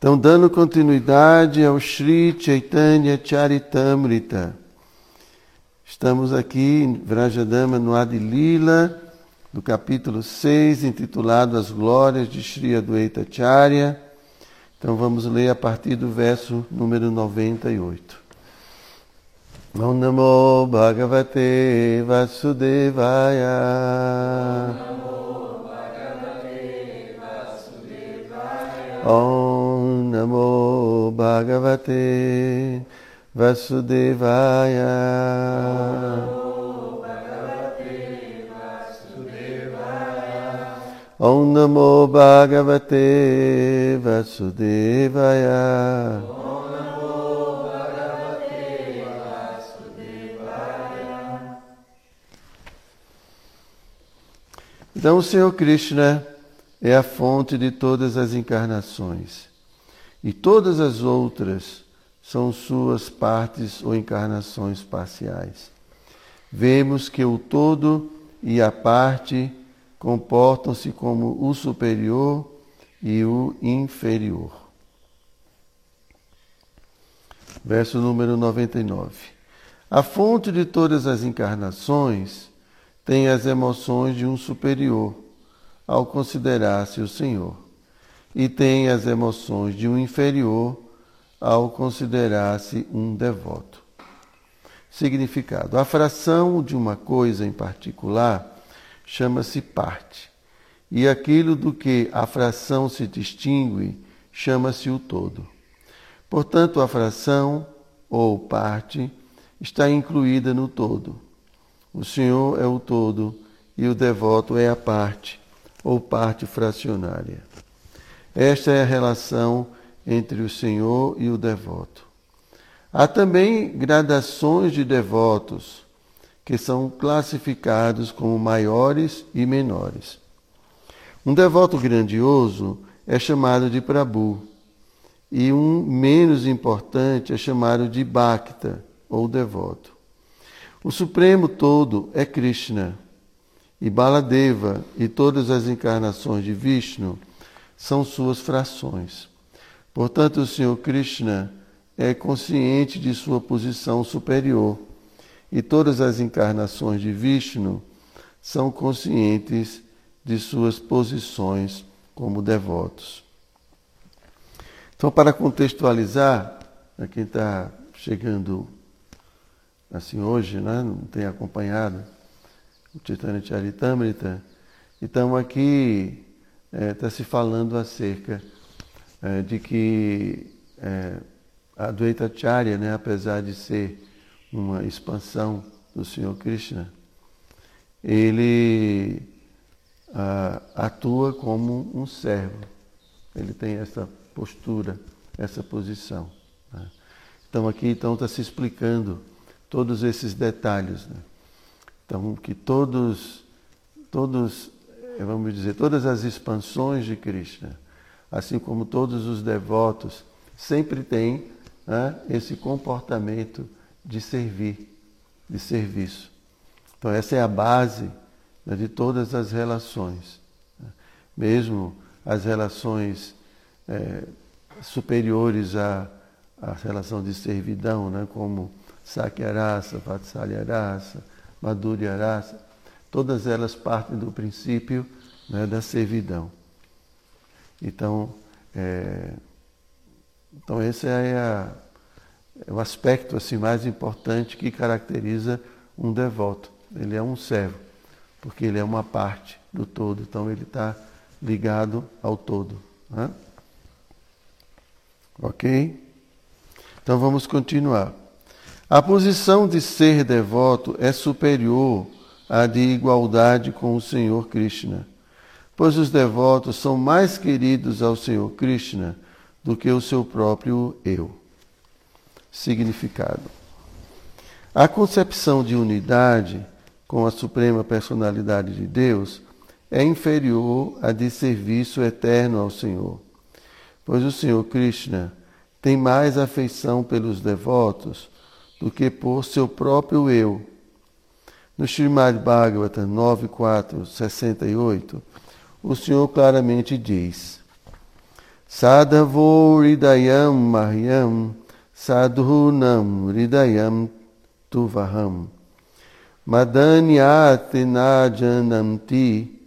Então, dando continuidade ao Sri Chaitanya Charitamrita, estamos aqui em Vrajadama no Adilila, do capítulo 6, intitulado As Glórias de Sri Adwaita Charya. Então, vamos ler a partir do verso número 98. Om Namo Bhagavate Vasudevaya. Om Namo Bhagavate Vasudevaya. Om Namo Bhagavate Vasudevaya. Então o Senhor Krishna é a fonte de todas as encarnações. E todas as outras são suas partes ou encarnações parciais. Vemos que o todo e a parte comportam-se como o superior e o inferior. Verso número 99. A fonte de todas as encarnações tem as emoções de um superior ao considerar-se o Senhor, e tem as emoções de um inferior ao considerar-se um devoto. Significado: a fração de uma coisa em particular chama-se parte, e aquilo do que a fração se distingue chama-se o todo. Portanto, a fração ou parte está incluída no todo. O Senhor é o todo e o devoto é a parte ou parte fracionária. Esta é a relação entre o Senhor e o devoto. Há também gradações de devotos que são classificados como maiores e menores. Um devoto grandioso é chamado de Prabhu e um menos importante é chamado de Bhakta ou devoto. O Supremo todo é Krishna e Baladeva e todas as encarnações de Vishnu são suas frações. Portanto, o Senhor Krishna é consciente de sua posição superior e todas as encarnações de Vishnu são conscientes de suas posições como devotos. Então, para contextualizar, para quem está chegando assim hoje, né, não tem acompanhado, o Chaitanya Charitamrita, estamos aqui, está é, se falando acerca é, de que é, a Dvaita Charya, né, apesar de ser uma expansão do Senhor Krishna, ele a, atua como um servo. Ele tem essa postura, essa posição. Né? Então aqui então está se explicando todos esses detalhes. Né? Então, que todos, todos, vamos dizer, todas as expansões de Krishna, assim como todos os devotos, sempre têm né, esse comportamento de servir, de serviço. Então, essa é a base né, de todas as relações. Né. Mesmo as relações é, superiores à, à relação de servidão, né, como Vatsalyarasa, Madhurya Rasa, todas elas partem do princípio né, da servidão. Então, é, então esse é, a, é, o aspecto assim mais importante que caracteriza um devoto. Ele é um servo, porque ele é uma parte do todo. Então ele está ligado ao todo. Né? Ok? Então vamos continuar. A posição de ser devoto é superior à de igualdade com o Senhor Krishna, pois os devotos são mais queridos ao Senhor Krishna do que o seu próprio eu. Significado: A concepção de unidade com a suprema personalidade de Deus é inferior à de serviço eterno ao Senhor, pois o Senhor Krishna tem mais afeição pelos devotos do que por seu próprio eu. No Srimad Bhagavatam 9.4.68, o Senhor claramente diz: Sadhavo Ridayam Mahyam Sadhunam Ridayam Tuvaham Madanyate Najanamti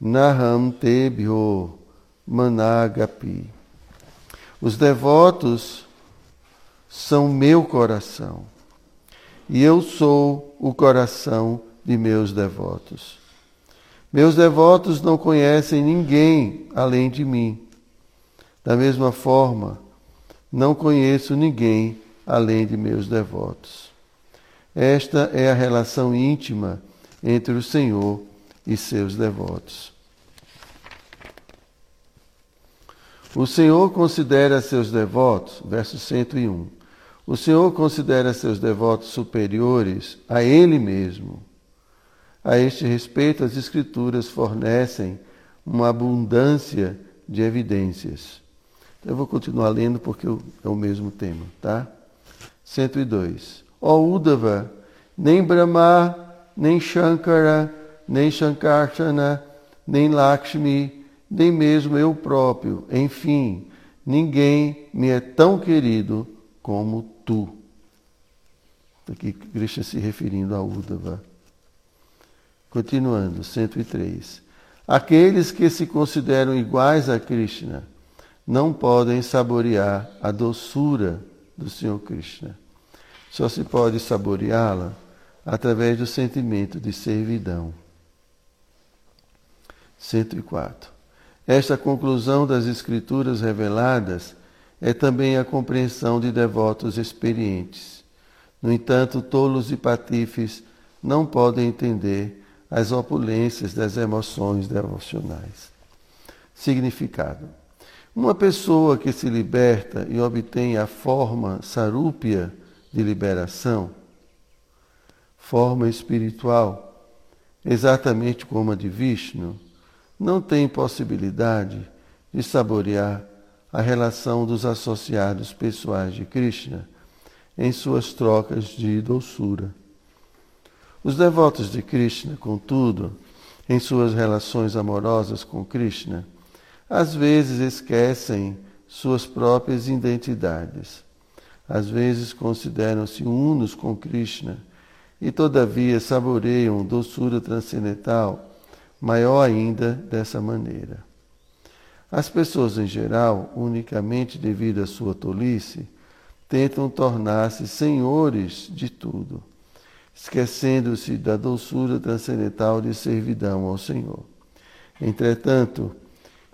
Naham Tebhyo Managapi. Os devotos são meu coração e eu sou o coração de meus devotos. Meus devotos não conhecem ninguém além de mim. Da mesma forma, não conheço ninguém além de meus devotos. Esta é a relação íntima entre o Senhor e seus devotos. O Senhor considera seus devotos, verso 101. O Senhor considera seus devotos superiores a Ele mesmo. A este respeito, as Escrituras fornecem uma abundância de evidências. Eu vou continuar lendo porque é o mesmo tema, tá? 102. Ó Udava, nem Brahma, nem Shankara, nem Shankarshana, nem Lakshmi, nem mesmo eu próprio, enfim, ninguém me é tão querido como tu. Aqui Krishna se referindo a Udava. Continuando, 103. Aqueles que se consideram iguais a Krishna não podem saborear a doçura do Senhor Krishna. Só se pode saboreá-la através do sentimento de servidão. 104. Esta conclusão das Escrituras reveladas é também a compreensão de devotos experientes. No entanto, tolos e patifes não podem entender as opulências das emoções devocionais. Significado: uma pessoa que se liberta e obtém a forma sarúpia de liberação, forma espiritual, exatamente como a de Vishnu, não tem possibilidade de saborear a relação dos associados pessoais de Krishna em suas trocas de doçura. Os devotos de Krishna, contudo, em suas relações amorosas com Krishna, às vezes esquecem suas próprias identidades. Às vezes consideram-se unos com Krishna e, todavia, saboreiam doçura transcendental maior ainda dessa maneira. As pessoas em geral, unicamente devido à sua tolice, tentam tornar-se senhores de tudo, esquecendo-se da doçura transcendental de servidão ao Senhor. Entretanto,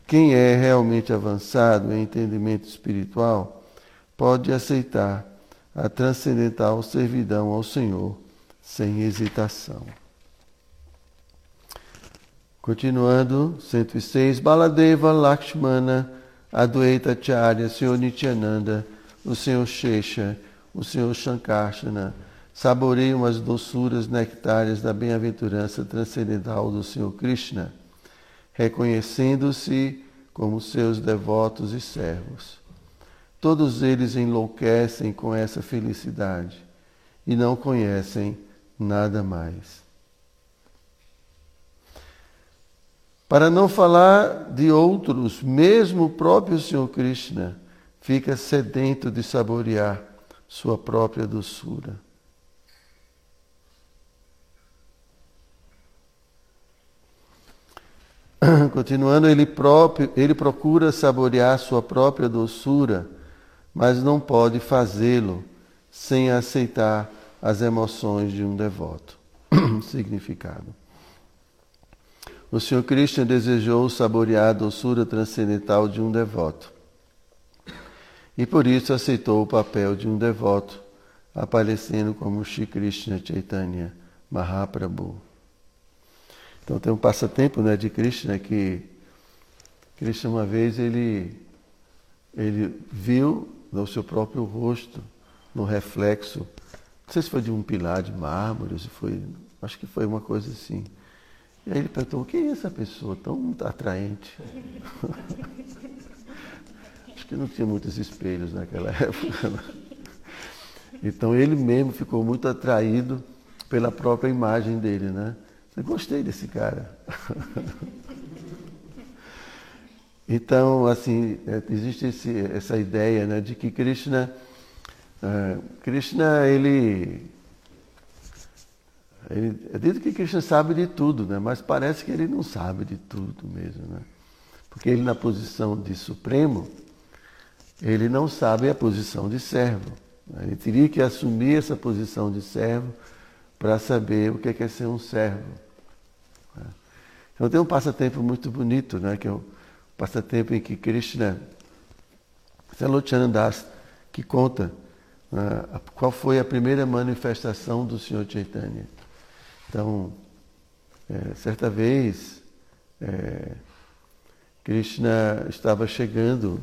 quem é realmente avançado em entendimento espiritual pode aceitar a transcendental servidão ao Senhor sem hesitação. Continuando, 106, Baladeva Lakshmana, Adwaita Charya, Senhor Nityananda, o Senhor Shesha, o Senhor Shankarshana, saboreiam as doçuras nectárias da bem-aventurança transcendental do Senhor Krishna reconhecendo-se como seus devotos e servos. Todos eles enlouquecem com essa felicidade e não conhecem nada mais. Para não falar de outros, mesmo o próprio Senhor Krishna fica sedento de saborear sua própria doçura. Continuando, ele próprio, ele procura saborear sua própria doçura, mas não pode fazê-lo sem aceitar as emoções de um devoto. Significado. O Senhor Krishna desejou saborear a doçura transcendental de um devoto. E por isso aceitou o papel de um devoto, aparecendo como Shri Krishna Chaitanya Mahaprabhu. Então tem um passatempo né, de Krishna que Krishna uma vez ele, ele viu no seu próprio rosto, no reflexo, não sei se foi de um pilar de mármore, se foi, acho que foi uma coisa assim. E aí ele perguntou, quem é essa pessoa tão atraente? acho que não tinha muitos espelhos naquela época. Né? Então ele mesmo ficou muito atraído pela própria imagem dele, né? Eu gostei desse cara. Então, assim, é, existe esse, essa ideia né, de que Krishna, uh, Krishna, ele, é dito que Krishna sabe de tudo, né, mas parece que ele não sabe de tudo mesmo, né? Porque ele na posição de supremo, ele não sabe a posição de servo. Né? Ele teria que assumir essa posição de servo para saber o que é ser um servo. Né? Então tem um passatempo muito bonito, né, que é o passatempo em que Krishna, Das, que conta né, qual foi a primeira manifestação do Senhor Chaitanya. Então, é, certa vez, é, Krishna estava chegando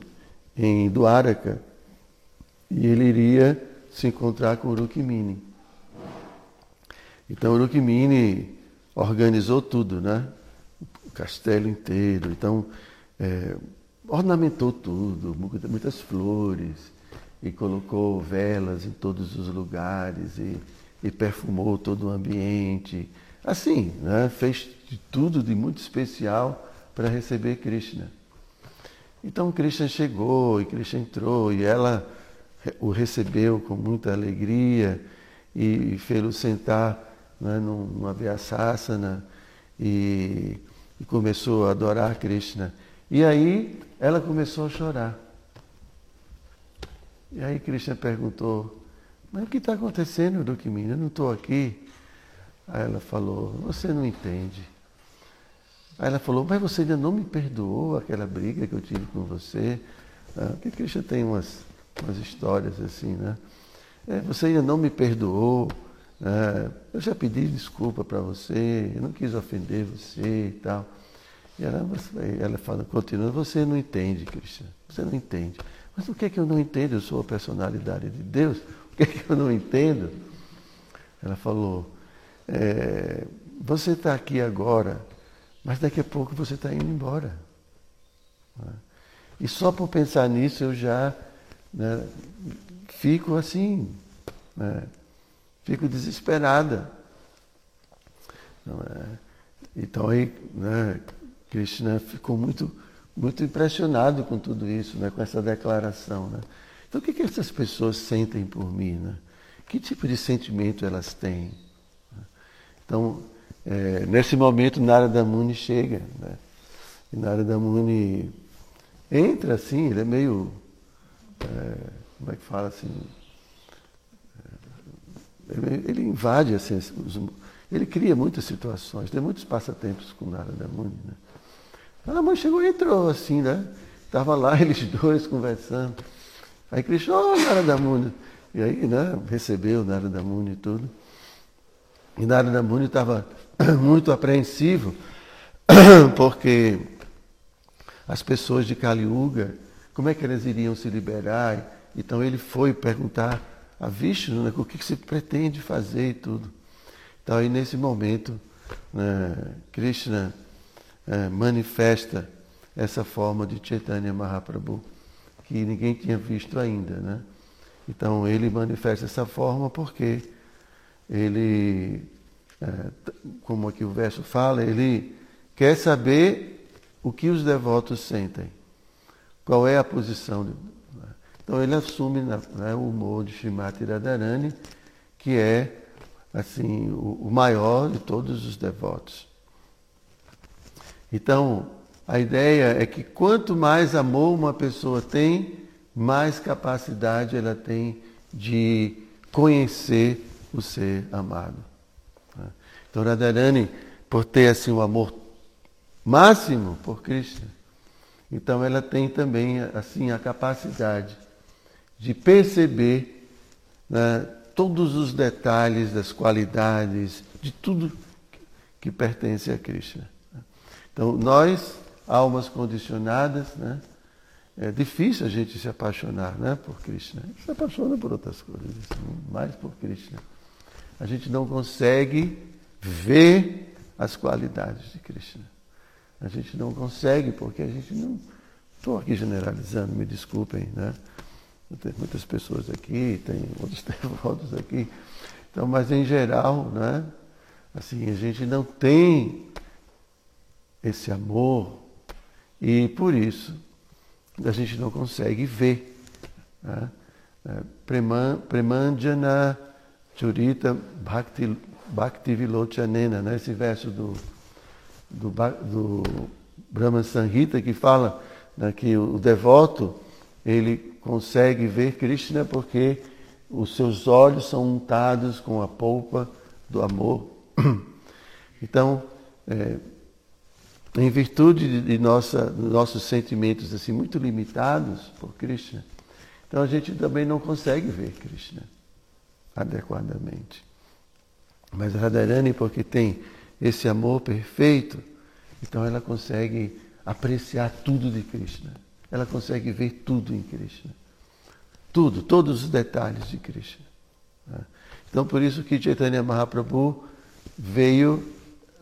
em Dwaraka e ele iria se encontrar com Rukmini. Então Rukmini organizou tudo, né? O castelo inteiro. Então é, ornamentou tudo, muitas flores e colocou velas em todos os lugares e, e perfumou todo o ambiente. Assim, né? fez de tudo de muito especial para receber Krishna. Então Krishna chegou e Krishna entrou e ela o recebeu com muita alegria e fez-o sentar né, numa Vyasasana e, e começou a adorar Krishna. E aí ela começou a chorar. E aí Krishna perguntou, mas o que está acontecendo, Rukmini? Eu não estou aqui. Aí ela falou, você não entende. Aí ela falou, mas você ainda não me perdoou aquela briga que eu tive com você. Ah, porque Cristo tem umas, umas histórias assim, né? É, você ainda não me perdoou. É, eu já pedi desculpa para você, eu não quis ofender você e tal. E ela, ela fala, continua, você não entende, Cristian, você não entende. Mas o que é que eu não entendo? Eu sou a personalidade de Deus. Que que eu não entendo? Ela falou, é, você está aqui agora mas daqui a pouco você está indo embora. Né? E só por pensar nisso eu já né, fico assim, né, fico desesperada. É? Então aí, né, Krishna ficou muito, muito impressionado com tudo isso, né, com essa declaração. Né? Então o que, que essas pessoas sentem por mim? Né? Que tipo de sentimento elas têm? Então, é, nesse momento, Narada Muni chega. Né? E Narada Muni entra assim, ele é meio. É, como é que fala assim? É, ele, ele invade, assim, os, ele cria muitas situações, tem muitos passatempos com Narada Muni. Né? Narada Muni chegou e entrou assim, né? Estava lá eles dois conversando. Aí Krishna, oh, Narada Muni. E aí, né, recebeu Narada Muni e tudo. E Narada Muni estava muito apreensivo, porque as pessoas de Kali Yuga, como é que elas iriam se liberar? Então ele foi perguntar a Vishnu né, o que, se pretende fazer e tudo. Então aí nesse momento, né, Krishna é, manifesta essa forma de Chaitanya Mahaprabhu, que ninguém tinha visto ainda. Né? Então ele manifesta essa forma porque ele é, como aqui o verso fala, ele quer saber o que os devotos sentem, qual é a posição. De, né? Então ele assume né, o humor de Srimati Radharani, que é assim o maior de todos os devotos. Então, a ideia é que quanto mais amor uma pessoa tem, mais capacidade ela tem de conhecer o ser amado. Então Radharani, por ter assim o amor máximo por Cristo, então ela tem também assim a capacidade de perceber né, todos os detalhes das qualidades de tudo que pertence a Cristo. Então nós, almas condicionadas, né, é difícil a gente se apaixonar né, por Cristo. A gente se apaixona por outras coisas, assim, mais por Cristo. A gente não consegue ver as qualidades de Krishna. A gente não consegue, porque a gente não. Estou aqui generalizando, me desculpem, né? Tem muitas pessoas aqui, tem outros devotos aqui. Então, mas em geral, né? Assim, a gente não tem esse amor E por isso a gente não consegue ver. Né? É, Premandjana Churita Bhakti, Bhakti Vilochanena, né? esse verso do, do, do Brahma Sanhita que fala né, que o devoto ele consegue ver Krishna porque os seus olhos são untados com a polpa do amor. Então, é, em virtude de, nossa, nossos sentimentos assim muito limitados por Krishna, então a gente também não consegue ver Krishna adequadamente. Mas Radharani, porque tem esse amor perfeito, então ela consegue apreciar tudo de Krishna. Ela consegue ver tudo em Krishna. Tudo, todos os detalhes de Krishna. Né? Então por isso que Chaitanya Mahaprabhu veio,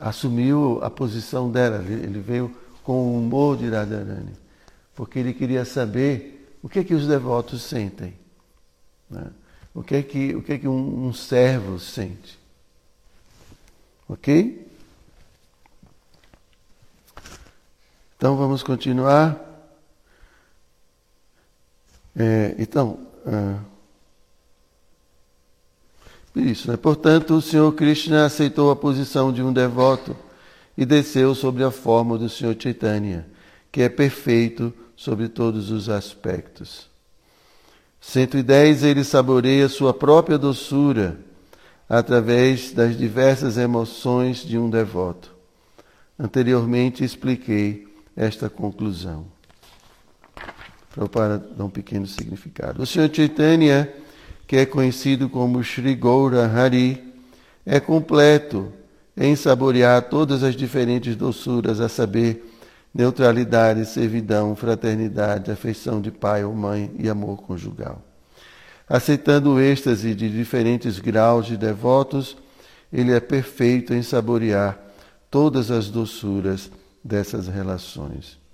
assumiu a posição dela, ele veio com o humor de Radharani, porque ele queria saber o que é que os devotos sentem. Né? O que é que, o que, é que um, um servo sente. Ok? Então vamos continuar. É, então, ah, né? Portanto, o Senhor Krishna aceitou a posição de um devoto e desceu sobre a forma do Senhor Chaitanya, que é perfeito sobre todos os aspectos. 110 ele saboreia sua própria doçura através das diversas emoções de um devoto. Anteriormente expliquei esta conclusão. Para dar um pequeno significado. O Senhor Chaitanya, que é conhecido como Sri Gaura Hari, é completo em saborear todas as diferentes doçuras, a saber, neutralidade, servidão, fraternidade, afeição de pai ou mãe e amor conjugal. Aceitando o êxtase de diferentes graus de devotos, ele é perfeito em saborear todas as doçuras dessas relações.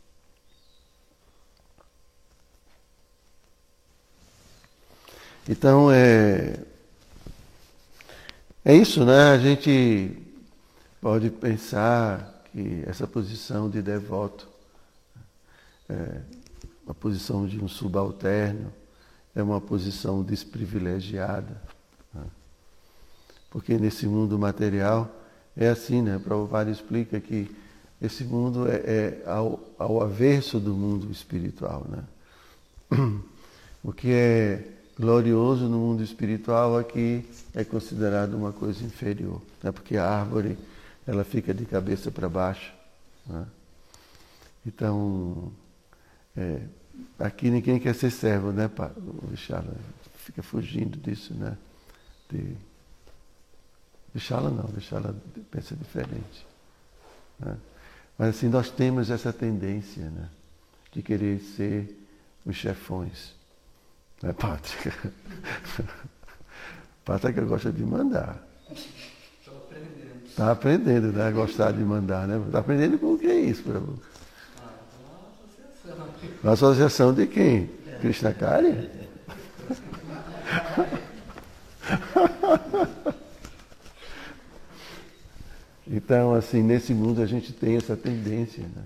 Então é é isso, né? A gente pode pensar que essa posição de devoto, é, a posição de um subalterno, é uma posição desprivilegiada. Né? Porque nesse mundo material é assim, né? Prabhupada explica que esse mundo é, é ao, ao avesso do mundo espiritual. Né? O que é glorioso no mundo espiritual aqui é considerado uma coisa inferior, né? porque a árvore ela fica de cabeça para baixo. Né? Então, é, aqui ninguém quer ser servo, né, o Vichala? Fica fugindo disso, né? De... Vichala não, Vichala pensa diferente. Né? Mas assim, nós temos essa tendência, né? De querer ser os chefões. Né, Patrick? Patrick gosta de mandar. Está aprendendo, né? Gostar de mandar, né? Está aprendendo com o que é isso, Prabhu? Uma associação de quem? Krishna Kari? Então, assim, nesse mundo a gente tem essa tendência, né?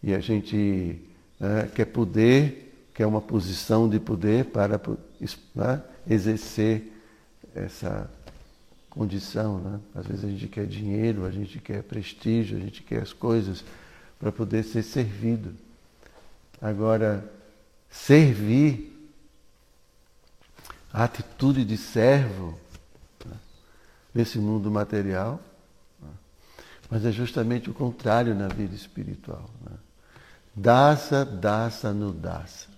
E a gente né, quer poder, quer uma posição de poder para né, exercer essa condição. Né? Às vezes a gente quer dinheiro, a gente quer prestígio, a gente quer as coisas para poder ser servido. Agora, servir, a atitude de servo né? nesse mundo material, né? mas é justamente o contrário na vida espiritual. Né? Dasa, dasa, no dasa.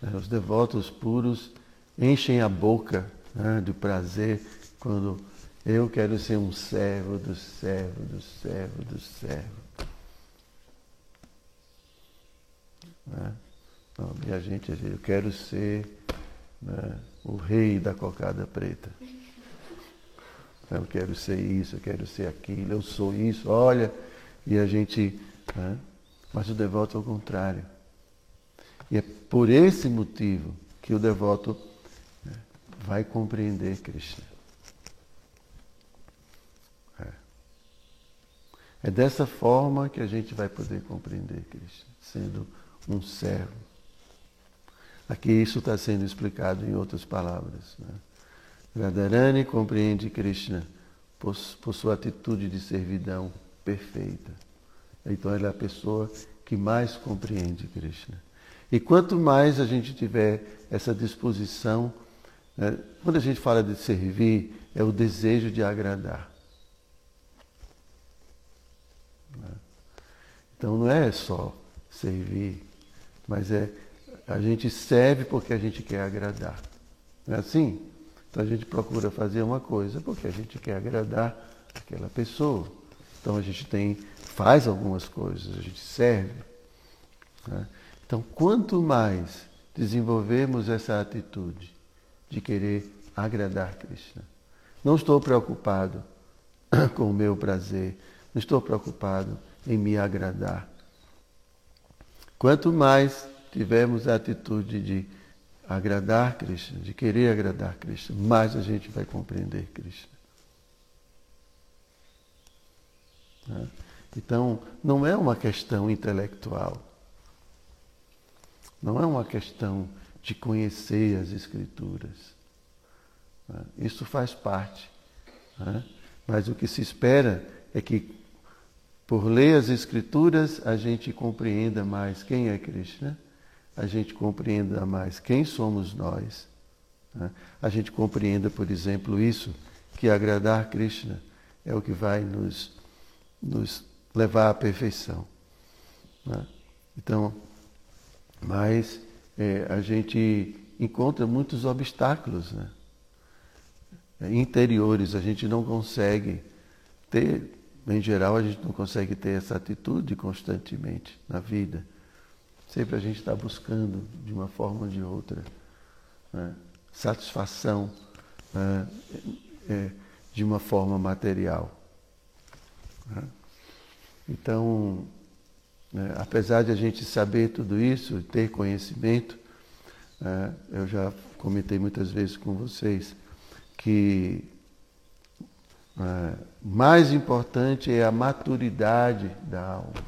Né? Os devotos puros enchem a boca né, do prazer quando eu quero ser um servo do servo, do servo, do servo. Né? Não, minha gente, eu quero ser né, o rei da cocada preta. Eu quero ser isso, eu quero ser aquilo, eu sou isso, olha. E a gente. Né? Mas o devoto é o contrário. E é por esse motivo que o devoto né, vai compreender Krishna. É dessa forma que a gente vai poder compreender Krishna, sendo um servo. Aqui isso está sendo explicado em outras palavras. Né? Radharani compreende Krishna por, por sua atitude de servidão perfeita. Então ela é a pessoa que mais compreende Krishna. E quanto mais a gente tiver essa disposição, né, quando a gente fala de servir, é o desejo de agradar. Né? Então não é só servir, mas é a gente serve porque a gente quer agradar. Não é assim? Então a gente procura fazer uma coisa porque a gente quer agradar aquela pessoa. Então a gente tem, faz algumas coisas, a gente serve. Né? Então quanto mais desenvolvemos essa atitude de querer agradar Krishna, não estou preocupado com o meu prazer, não estou preocupado em me agradar. Quanto mais tivermos a atitude de agradar Krishna, de querer agradar Krishna, mais a gente vai compreender Krishna. Né? Então, não é uma questão intelectual. Não é uma questão de conhecer as Escrituras. Né? Isso faz parte. Né? Mas o que se espera é que, por ler as Escrituras, a gente compreenda mais quem é Krishna a gente compreenda mais quem somos nós. Né? A gente compreenda, por exemplo, isso, que agradar Krishna é o que vai nos, nos levar à perfeição. Né? Então, mas é, a gente encontra muitos obstáculos né? interiores, a gente não consegue ter, em geral, a gente não consegue ter essa atitude constantemente na vida. Sempre a gente está buscando, de uma forma ou de outra, né, satisfação né, é, de uma forma material. Né? Então, né, apesar de a gente saber tudo isso, ter conhecimento, né, eu já comentei muitas vezes com vocês que né, mais importante é a maturidade da alma,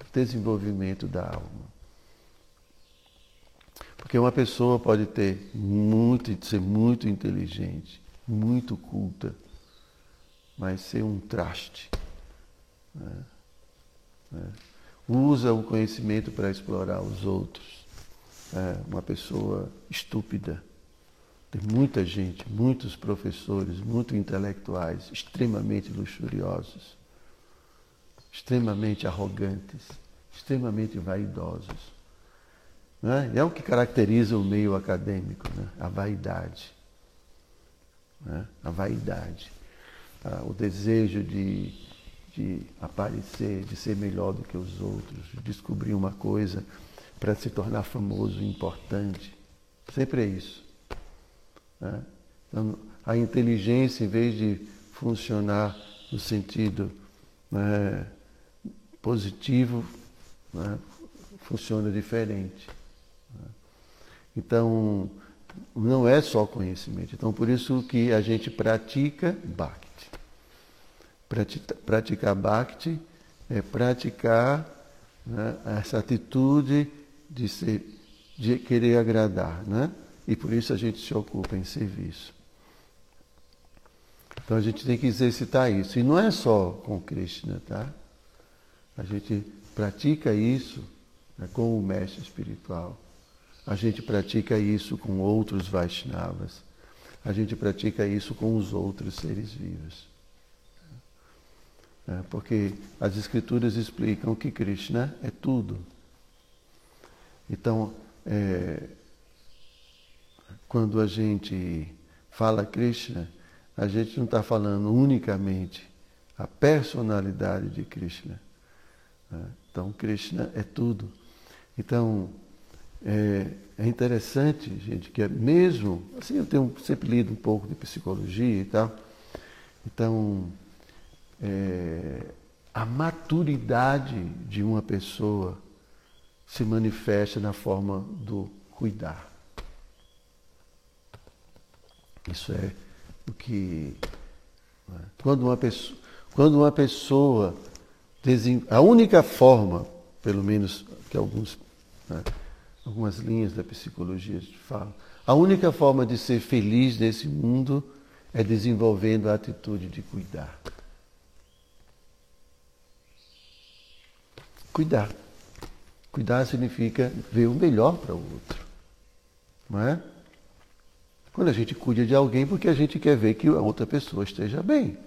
o desenvolvimento da alma. Porque uma pessoa pode ter muito, ser muito inteligente, muito culta, mas ser um traste. Né? Né? Usa o conhecimento para explorar os outros. É uma pessoa estúpida. Tem muita gente, muitos professores, muito intelectuais, extremamente luxuriosos, extremamente arrogantes, extremamente vaidosos. Né? É o que caracteriza o meio acadêmico, né? a vaidade. Né? A vaidade. Ah, o desejo de, de aparecer, de ser melhor do que os outros, de descobrir uma coisa para se tornar famoso e importante. Sempre é isso. Né? Então, a inteligência, em vez de funcionar no sentido né, positivo, né, funciona diferente. Então, não é só conhecimento. Então, por isso que a gente pratica Bhakti. Praticar Bhakti é praticar né, essa atitude de, ser, de querer agradar. Né? E por isso a gente se ocupa em serviço. Então a gente tem que exercitar isso. E não é só com Krishna, tá? A gente pratica isso né, com o mestre espiritual. A gente pratica isso com outros Vaishnavas. A gente pratica isso com os outros seres vivos. É, porque as escrituras explicam que Krishna é tudo. Então, é, quando a gente fala Krishna, a gente não está falando unicamente a personalidade de Krishna. Né? Então, Krishna é tudo. Então, é, é, interessante, gente, que é mesmo, assim, eu tenho sempre lido um pouco de psicologia e tal, então, é, a maturidade de uma pessoa se manifesta na forma do cuidar. Isso é o que. Né, quando uma pessoa, quando uma pessoa a única forma, pelo menos que alguns, né, algumas linhas da psicologia falam, a única forma de ser feliz nesse mundo é desenvolvendo a atitude de cuidar. Cuidar. Cuidar significa ver o melhor para o outro. Não é? Quando a gente cuida de alguém, porque a gente quer ver que a outra pessoa esteja bem.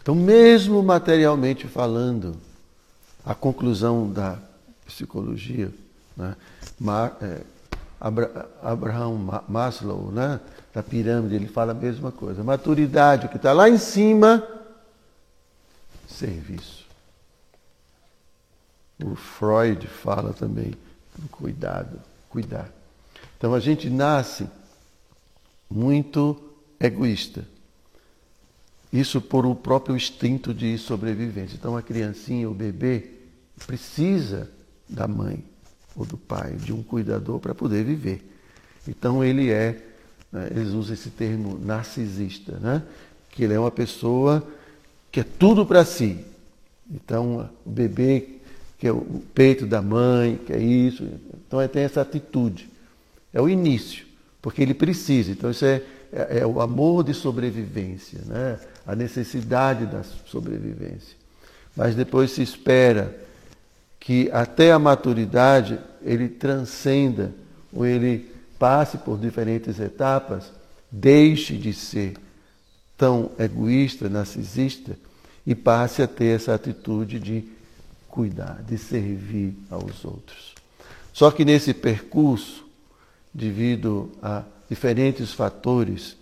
Então, mesmo materialmente falando, a conclusão da psicologia, né? é, Abraham Maslow, né? da pirâmide, ele fala a mesma coisa. Maturidade, o que está lá em cima, serviço. O Freud fala também, cuidado, cuidar. Então a gente nasce muito egoísta. Isso por o próprio instinto de sobrevivência. Então a criancinha, o bebê, precisa da mãe ou do pai, de um cuidador para poder viver. Então ele é, né, eles usam esse termo narcisista, né? que ele é uma pessoa que é tudo para si. Então o bebê que é o peito da mãe, que é isso. Então ele tem essa atitude. É o início, porque ele precisa. Então, isso é, é, é o amor de sobrevivência, né? a necessidade da sobrevivência. Mas depois se espera que até a maturidade ele transcenda, ou ele passe por diferentes etapas, deixe de ser tão egoísta, narcisista e passe a ter essa atitude de cuidar, de servir aos outros. Só que nesse percurso, devido a diferentes fatores,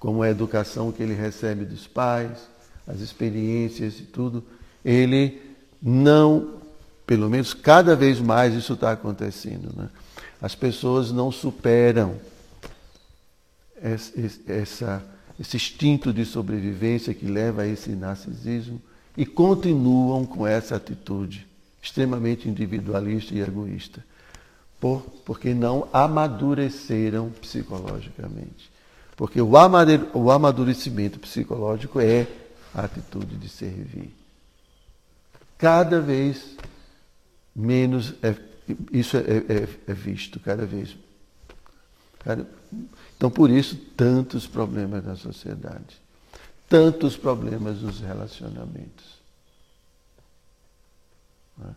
como a educação que ele recebe dos pais, as experiências e tudo, ele não, pelo menos cada vez mais isso está acontecendo. Né? As pessoas não superam essa, esse instinto de sobrevivência que leva a esse narcisismo e continuam com essa atitude extremamente individualista e egoísta por, porque não amadureceram psicologicamente. Porque o, o amadurecimento psicológico é a atitude de servir. Cada vez menos é, isso é, é, é, visto, cada vez. Cada, então, por isso, tantos problemas na sociedade, tantos problemas nos relacionamentos. Né?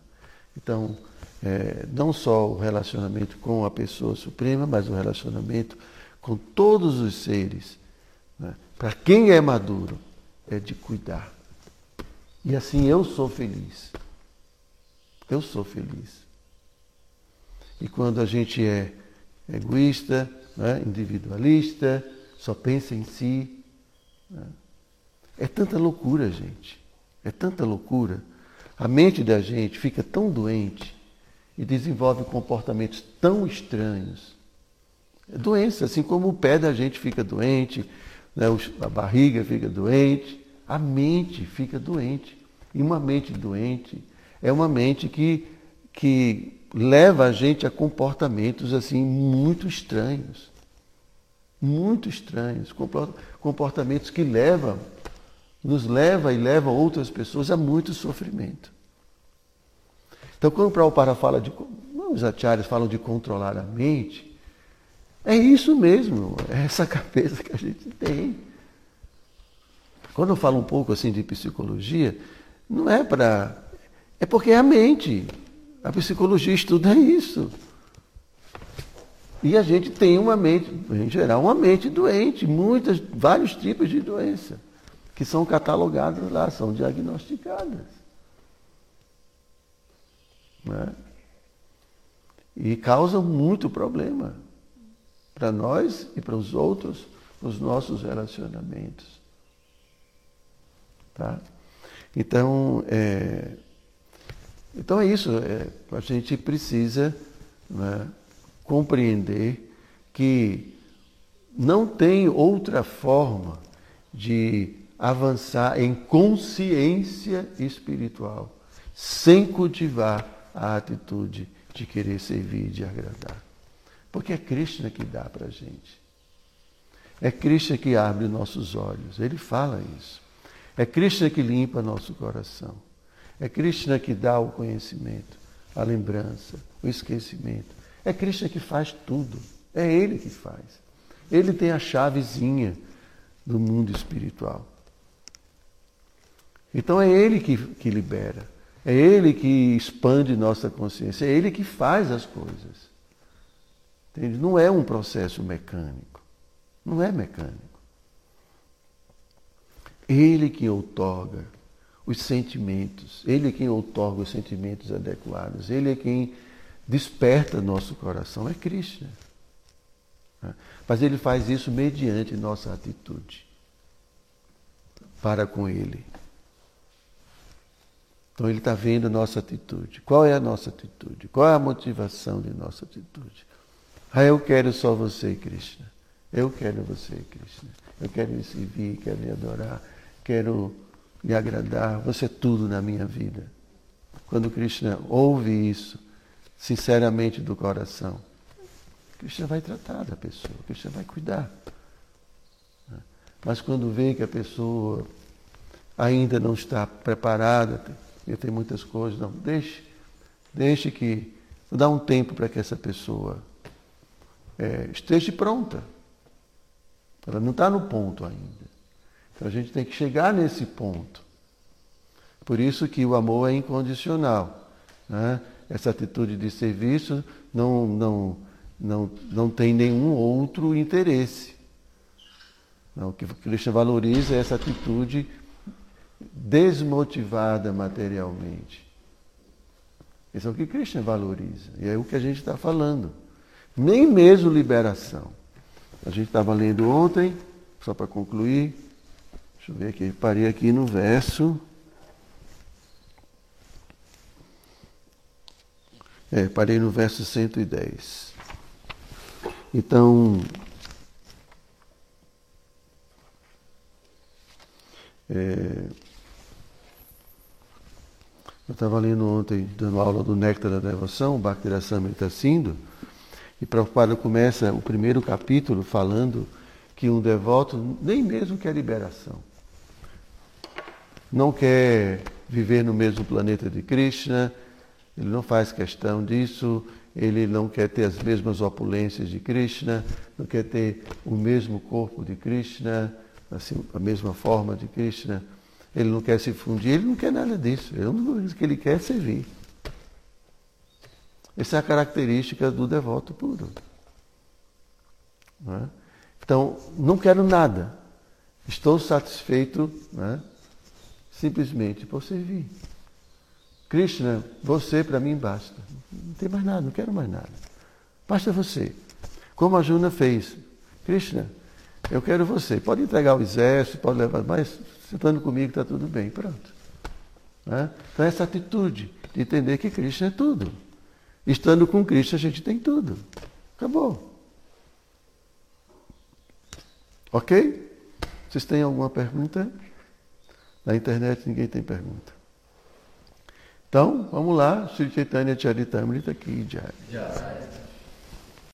Então, é, não só o relacionamento com a pessoa suprema, mas o relacionamento com todos os seres. Né? Para quem é maduro, é de cuidar. E assim eu sou feliz. Eu sou feliz. E quando a gente é egoísta, né, individualista, só pensa em si, né, é tanta loucura, gente. É tanta loucura. A mente da gente fica tão doente e desenvolve comportamentos tão estranhos. É doença, assim como o pé da gente fica doente, né, a barriga fica doente, a mente fica doente. E uma mente doente é uma mente que, que leva a gente a comportamentos assim muito estranhos. Muito estranhos. Comportamentos que levam, nos leva e levam outras pessoas a muito sofrimento. Então, quando o Prabhupada fala de. Os acharyas falam de controlar a mente, é isso mesmo, é essa cabeça que a gente tem. Quando eu falo um pouco assim de psicologia, não é para. É porque é a mente. A psicologia estuda isso. E a gente tem uma mente, em geral, uma mente doente, muitas, vários tipos de doença, que são catalogadas lá, são diagnosticadas. Né? E causam muito problema para nós e para os outros nos nossos relacionamentos. Tá? Então, é, então é isso. É, a gente precisa né, compreender que não tem outra forma de avançar em consciência espiritual sem cultivar a atitude de querer servir e de agradar. Porque é Krishna que dá para a gente. É Krishna que abre nossos olhos. Ele fala isso. É Krishna que limpa nosso coração. É Krishna que dá o conhecimento, a lembrança, o esquecimento. É Krishna que faz tudo. É Ele que faz. Ele tem a chavezinha do mundo espiritual. Então é Ele que, que libera. É Ele que expande nossa consciência. É Ele que faz as coisas. Entende? Não é um processo mecânico. Não é mecânico. Ele que outorga os sentimentos, Ele é quem outorga os sentimentos adequados, Ele é quem desperta nosso coração, é Cristo. Mas Ele faz isso mediante nossa atitude para com Ele. Então Ele está vendo a nossa atitude. Qual é a nossa atitude? Qual é a motivação de nossa atitude? Ah, eu quero só você, Krishna. Eu quero você, Krishna. Eu quero me servir, quero me adorar, quero lhe agradar. Você é tudo na minha vida. Quando Krishna ouve isso, sinceramente do coração, Krishna vai tratar da pessoa, Krishna vai cuidar. Mas quando vê que a pessoa ainda não está preparada, e tem muitas coisas, não, deixe, deixe que, dá um tempo para que essa pessoa é, esteja pronta. Ela não está no ponto ainda. Então a gente tem que chegar nesse ponto. Por isso que o amor é incondicional. Né? Essa atitude de serviço não, não, não, não tem nenhum outro interesse. Não, o que Krishna valoriza é essa atitude desmotivada materialmente. Isso é o que Krishna valoriza. E é o que a gente está falando nem mesmo liberação. A gente estava lendo ontem, só para concluir, deixa eu ver aqui, parei aqui no verso. É, parei no verso 110. Então, é, eu estava lendo ontem, dando aula do Néctar da Devoção, Bhakti Rasamrita Sindhu, e Prabhupada começa o primeiro capítulo falando que um devoto nem mesmo quer liberação. Não quer viver no mesmo planeta de Krishna, ele não faz questão disso, ele não quer ter as mesmas opulências de Krishna, não quer ter o mesmo corpo de Krishna, assim, a mesma forma de Krishna, ele não quer se fundir, ele não quer nada disso. A única coisa que ele quer é servir. Essa é a característica do devoto puro. Não é? Então, não quero nada. Estou satisfeito é? simplesmente por servir. Krishna, você para mim basta. Não tem mais nada, não quero mais nada. Basta você. Como a Juna fez. Krishna, eu quero você. Pode entregar o exército, pode levar, mas sentando comigo está tudo bem. Pronto. É? Então, essa atitude de entender que Krishna é tudo. Estando com Cristo, a gente tem tudo. Acabou. Ok? Vocês têm alguma pergunta? Na internet ninguém tem pergunta. Então, vamos lá. Sri Chaitanya Charitamrita aqui, Jai.